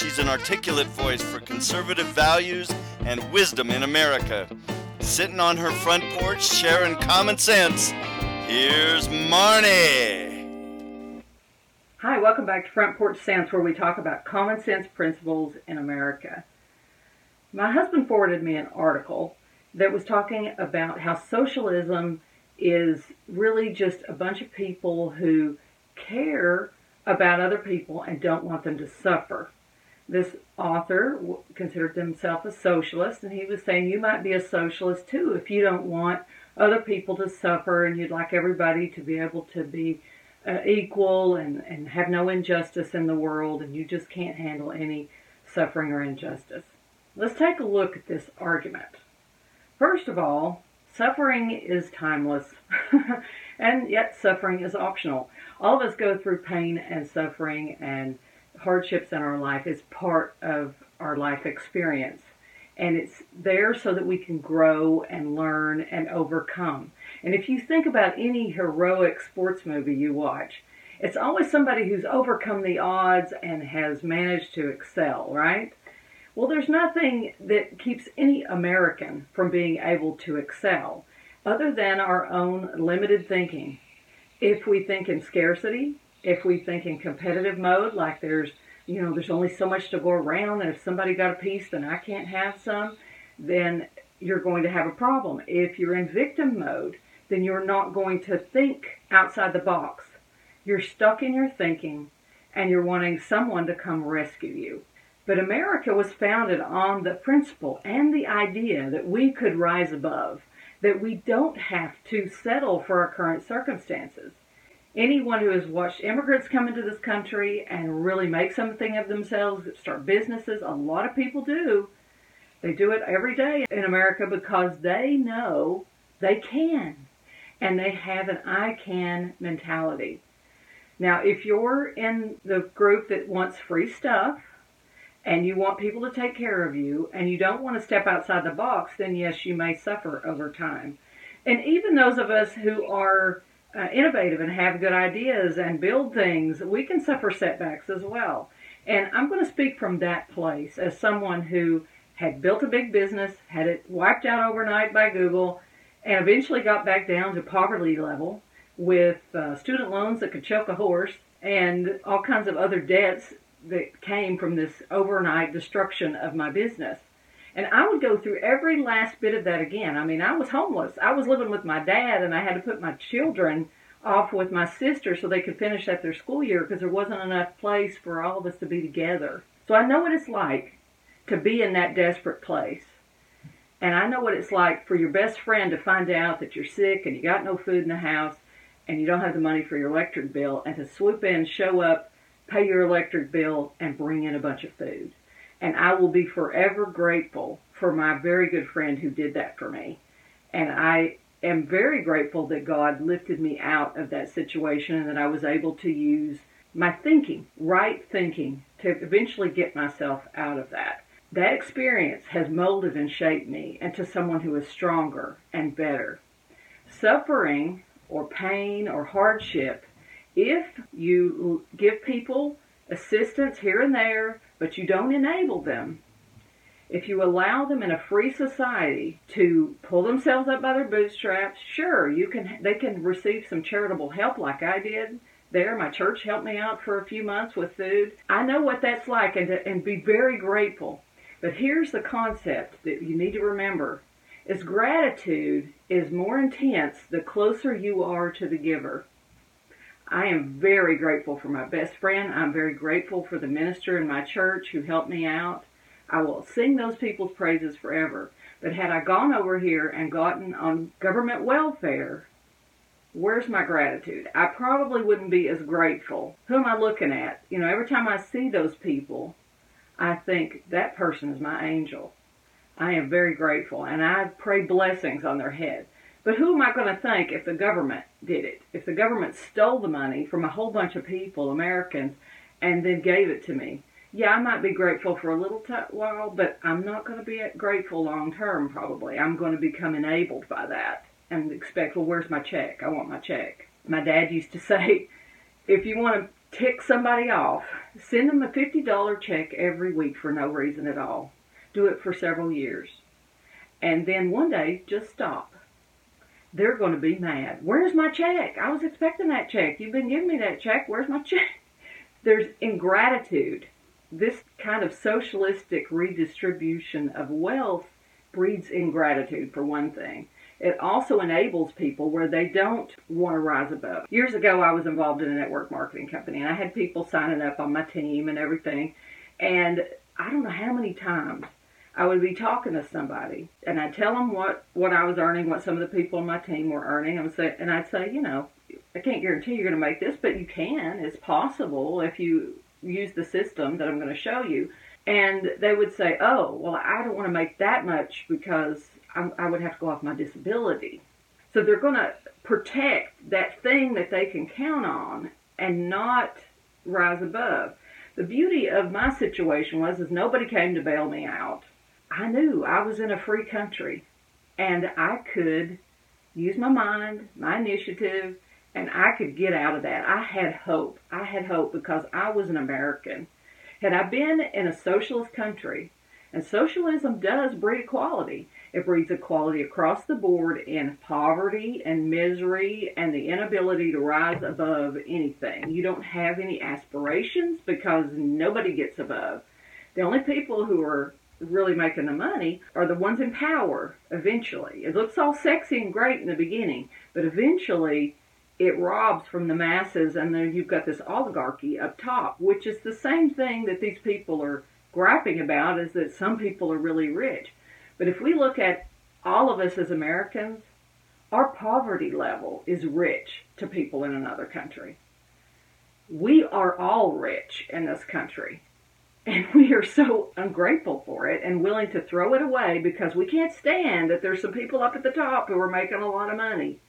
she's an articulate voice for conservative values and wisdom in America. Sitting on her front porch sharing common sense, here's Marnie. Hi, welcome back to Front Porch Sense, where we talk about common sense principles in America. My husband forwarded me an article that was talking about how socialism is really just a bunch of people who care about other people and don't want them to suffer. This author considered himself a socialist, and he was saying you might be a socialist too if you don't want other people to suffer and you'd like everybody to be able to be uh, equal and, and have no injustice in the world, and you just can't handle any suffering or injustice. Let's take a look at this argument. First of all, suffering is timeless, and yet suffering is optional. All of us go through pain and suffering and hardships in our life is part of our life experience. And it's there so that we can grow and learn and overcome. And if you think about any heroic sports movie you watch, it's always somebody who's overcome the odds and has managed to excel, right? Well, there's nothing that keeps any American from being able to excel other than our own limited thinking. If we think in scarcity, if we think in competitive mode, like there's, you know, there's only so much to go around, and if somebody got a piece, then I can't have some, then you're going to have a problem. If you're in victim mode, then you're not going to think outside the box. You're stuck in your thinking, and you're wanting someone to come rescue you. But America was founded on the principle and the idea that we could rise above, that we don't have to settle for our current circumstances. Anyone who has watched immigrants come into this country and really make something of themselves, start businesses, a lot of people do. They do it every day in America because they know they can. And they have an I can mentality. Now, if you're in the group that wants free stuff, and you want people to take care of you and you don't want to step outside the box, then yes, you may suffer over time. And even those of us who are uh, innovative and have good ideas and build things, we can suffer setbacks as well. And I'm going to speak from that place as someone who had built a big business, had it wiped out overnight by Google, and eventually got back down to poverty level with uh, student loans that could choke a horse and all kinds of other debts that came from this overnight destruction of my business. And I would go through every last bit of that again. I mean, I was homeless. I was living with my dad, and I had to put my children off with my sister so they could finish up their school year because there wasn't enough place for all of us to be together. So I know what it's like to be in that desperate place. And I know what it's like for your best friend to find out that you're sick and you got no food in the house and you don't have the money for your electric bill and to swoop in, show up, pay your electric bill, and bring in a bunch of food. And I will be forever grateful for my very good friend who did that for me. And I am very grateful that God lifted me out of that situation and that I was able to use my thinking, right thinking, to eventually get myself out of that. That experience has molded and shaped me into someone who is stronger and better. Suffering or pain or hardship if you give people assistance here and there, but you don't enable them, if you allow them in a free society to pull themselves up by their bootstraps, sure, you can they can receive some charitable help like I did there. My church helped me out for a few months with food. I know what that's like and, and be very grateful. But here's the concept that you need to remember is gratitude is more intense the closer you are to the giver. I am very grateful for my best friend. I'm very grateful for the minister in my church who helped me out. I will sing those people's praises forever. But had I gone over here and gotten on government welfare, where's my gratitude? I probably wouldn't be as grateful. Who am I looking at? You know, every time I see those people, I think that person is my angel. I am very grateful and I pray blessings on their head. But who am I going to thank if the government did it? If the government stole the money from a whole bunch of people, Americans, and then gave it to me? Yeah, I might be grateful for a little while, but I'm not going to be grateful long term, probably. I'm going to become enabled by that and expect, well, where's my check? I want my check. My dad used to say, if you want to tick somebody off, send them a $50 check every week for no reason at all. Do it for several years. And then one day, just stop. They're going to be mad. Where's my check? I was expecting that check. You've been giving me that check. Where's my check? There's ingratitude. This kind of socialistic redistribution of wealth breeds ingratitude, for one thing. It also enables people where they don't want to rise above. Years ago, I was involved in a network marketing company, and I had people signing up on my team and everything. And I don't know how many times I would be talking to somebody, and I'd tell them what what I was earning, what some of the people on my team were earning. Would say, and I'd say, you know, I can't guarantee you're going to make this, but you can. It's possible if you use the system that I'm going to show you. And they would say, oh, well, I don't want to make that much because I, I would have to go off my disability. So they're going to protect that thing that they can count on and not rise above. The beauty of my situation was is nobody came to bail me out. I knew I was in a free country and I could use my mind, my initiative, and I could get out of that. I had hope. I had hope because I was an American. Had I been in a socialist country, and socialism does breed equality, it breeds equality across the board in poverty and misery and the inability to rise above anything. You don't have any aspirations because nobody gets above. The only people who are really making the money are the ones in power eventually. It looks all sexy and great in the beginning, but eventually it robs from the masses and then you've got this oligarchy up top, which is the same thing that these people are griping about is that some people are really rich. But if we look at all of us as Americans, our poverty level is rich to people in another country. We are all rich in this country. And we are so ungrateful for it and willing to throw it away because we can't stand that there's some people up at the top who are making a lot of money.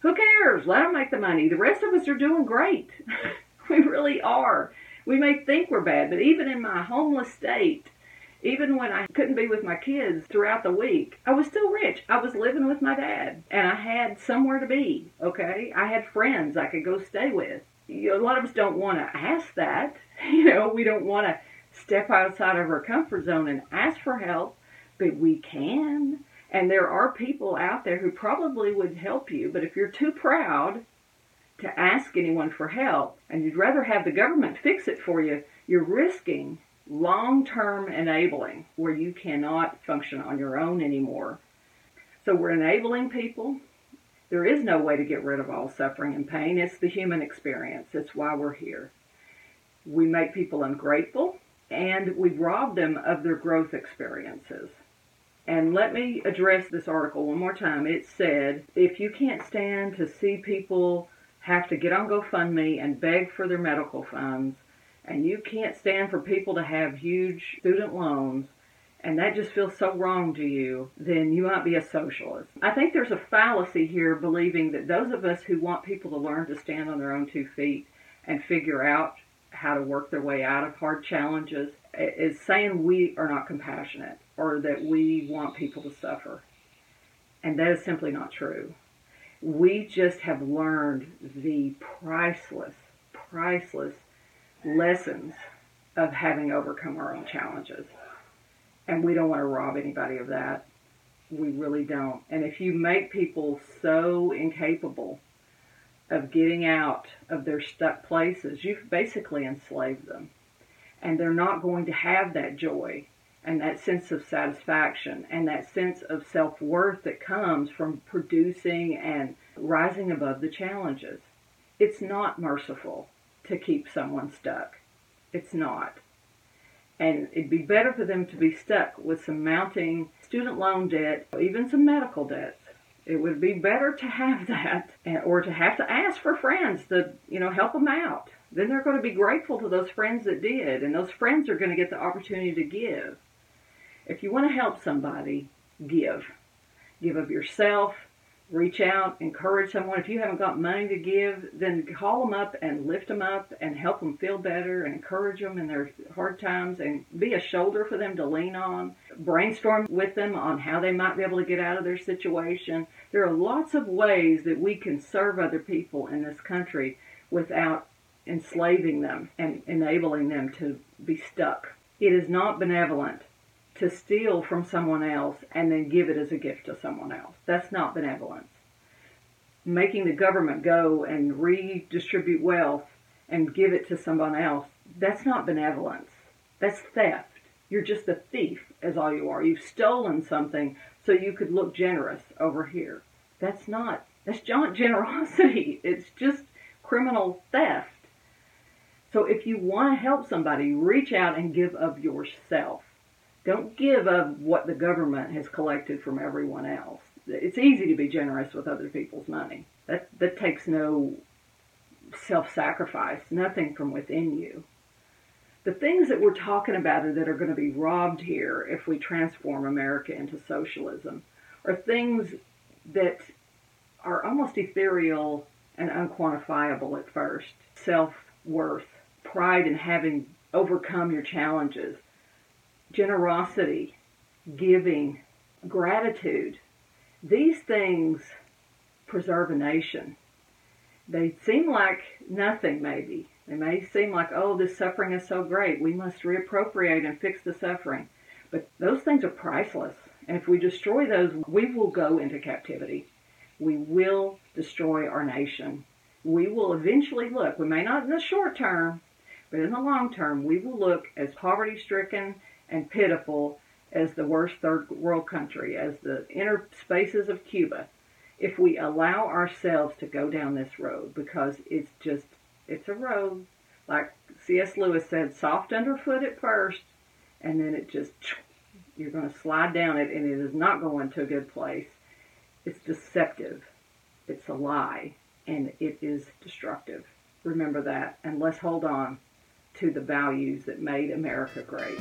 Who cares? Let them make the money. The rest of us are doing great. we really are. We may think we're bad, but even in my homeless state, even when I couldn't be with my kids throughout the week, I was still rich. I was living with my dad and I had somewhere to be, okay? I had friends I could go stay with. You know, a lot of us don't want to ask that. You know, we don't want to step outside of our comfort zone and ask for help, but we can. And there are people out there who probably would help you, but if you're too proud to ask anyone for help and you'd rather have the government fix it for you, you're risking long-term enabling where you cannot function on your own anymore. So we're enabling people. There is no way to get rid of all suffering and pain. It's the human experience. It's why we're here. We make people ungrateful and we rob them of their growth experiences. And let me address this article one more time. It said, if you can't stand to see people have to get on GoFundMe and beg for their medical funds, and you can't stand for people to have huge student loans, and that just feels so wrong to you, then you might be a socialist. I think there's a fallacy here believing that those of us who want people to learn to stand on their own two feet and figure out how to work their way out of hard challenges is saying we are not compassionate or that we want people to suffer. And that is simply not true. We just have learned the priceless, priceless lessons of having overcome our own challenges. And we don't want to rob anybody of that. We really don't. And if you make people so incapable of getting out of their stuck places, you've basically enslaved them. And they're not going to have that joy and that sense of satisfaction and that sense of self worth that comes from producing and rising above the challenges. It's not merciful to keep someone stuck. It's not. And it'd be better for them to be stuck with some mounting student loan debt, even some medical debts. It would be better to have that eh, or to have to ask for friends to, you know, help them out. Then they're going to be grateful to those friends that did, and those friends are going to get the opportunity to give. If you want to help somebody, give. Give of yourself, reach out, encourage someone. If you haven't got money to give, then call them up and lift them up and help them feel better and encourage them in their hard times and be a shoulder for them to lean on. Brainstorm with them on how they might be able to get out of their situation. There are lots of ways that we can serve other people in this country without enslaving them and enabling them to be stuck. It is not benevolent to steal from someone else and then give it as a gift to someone else. That's not benevolence. Making the government go and redistribute wealth and give it to someone else, that's not benevolence. That's theft. You're just a thief, as all you are. You've stolen something so you could look generous over here. That's not, that's not generosity. It's just criminal theft. So if you want to help somebody, reach out and give of yourself. Don't give of what the government has collected from everyone else. It's easy to be generous with other people's money. That that takes no self-sacrifice, nothing from within you. The things that we're talking about that are going to be robbed here if we transform America into socialism are things that are almost ethereal and unquantifiable at first. Self-worth, pride in having overcome your challenges, generosity, giving, gratitude. These things preserve a nation. They seem like nothing, maybe. They may seem like, oh, this suffering is so great. We must reappropriate and fix the suffering. But those things are priceless. And if we destroy those, we will go into captivity. We will destroy our nation. We will eventually look, we may not in the short term, but in the long term, we will look as poverty stricken and pitiful as the worst third world country, as the inner spaces of Cuba, if we allow ourselves to go down this road because it's just, it's a road, like C.S. Lewis said, soft underfoot at first, and then it just, you're going to slide down it and it is not going to a good place. It's deceptive. It's a lie and it is destructive. Remember that and let's hold on to the values that made America great.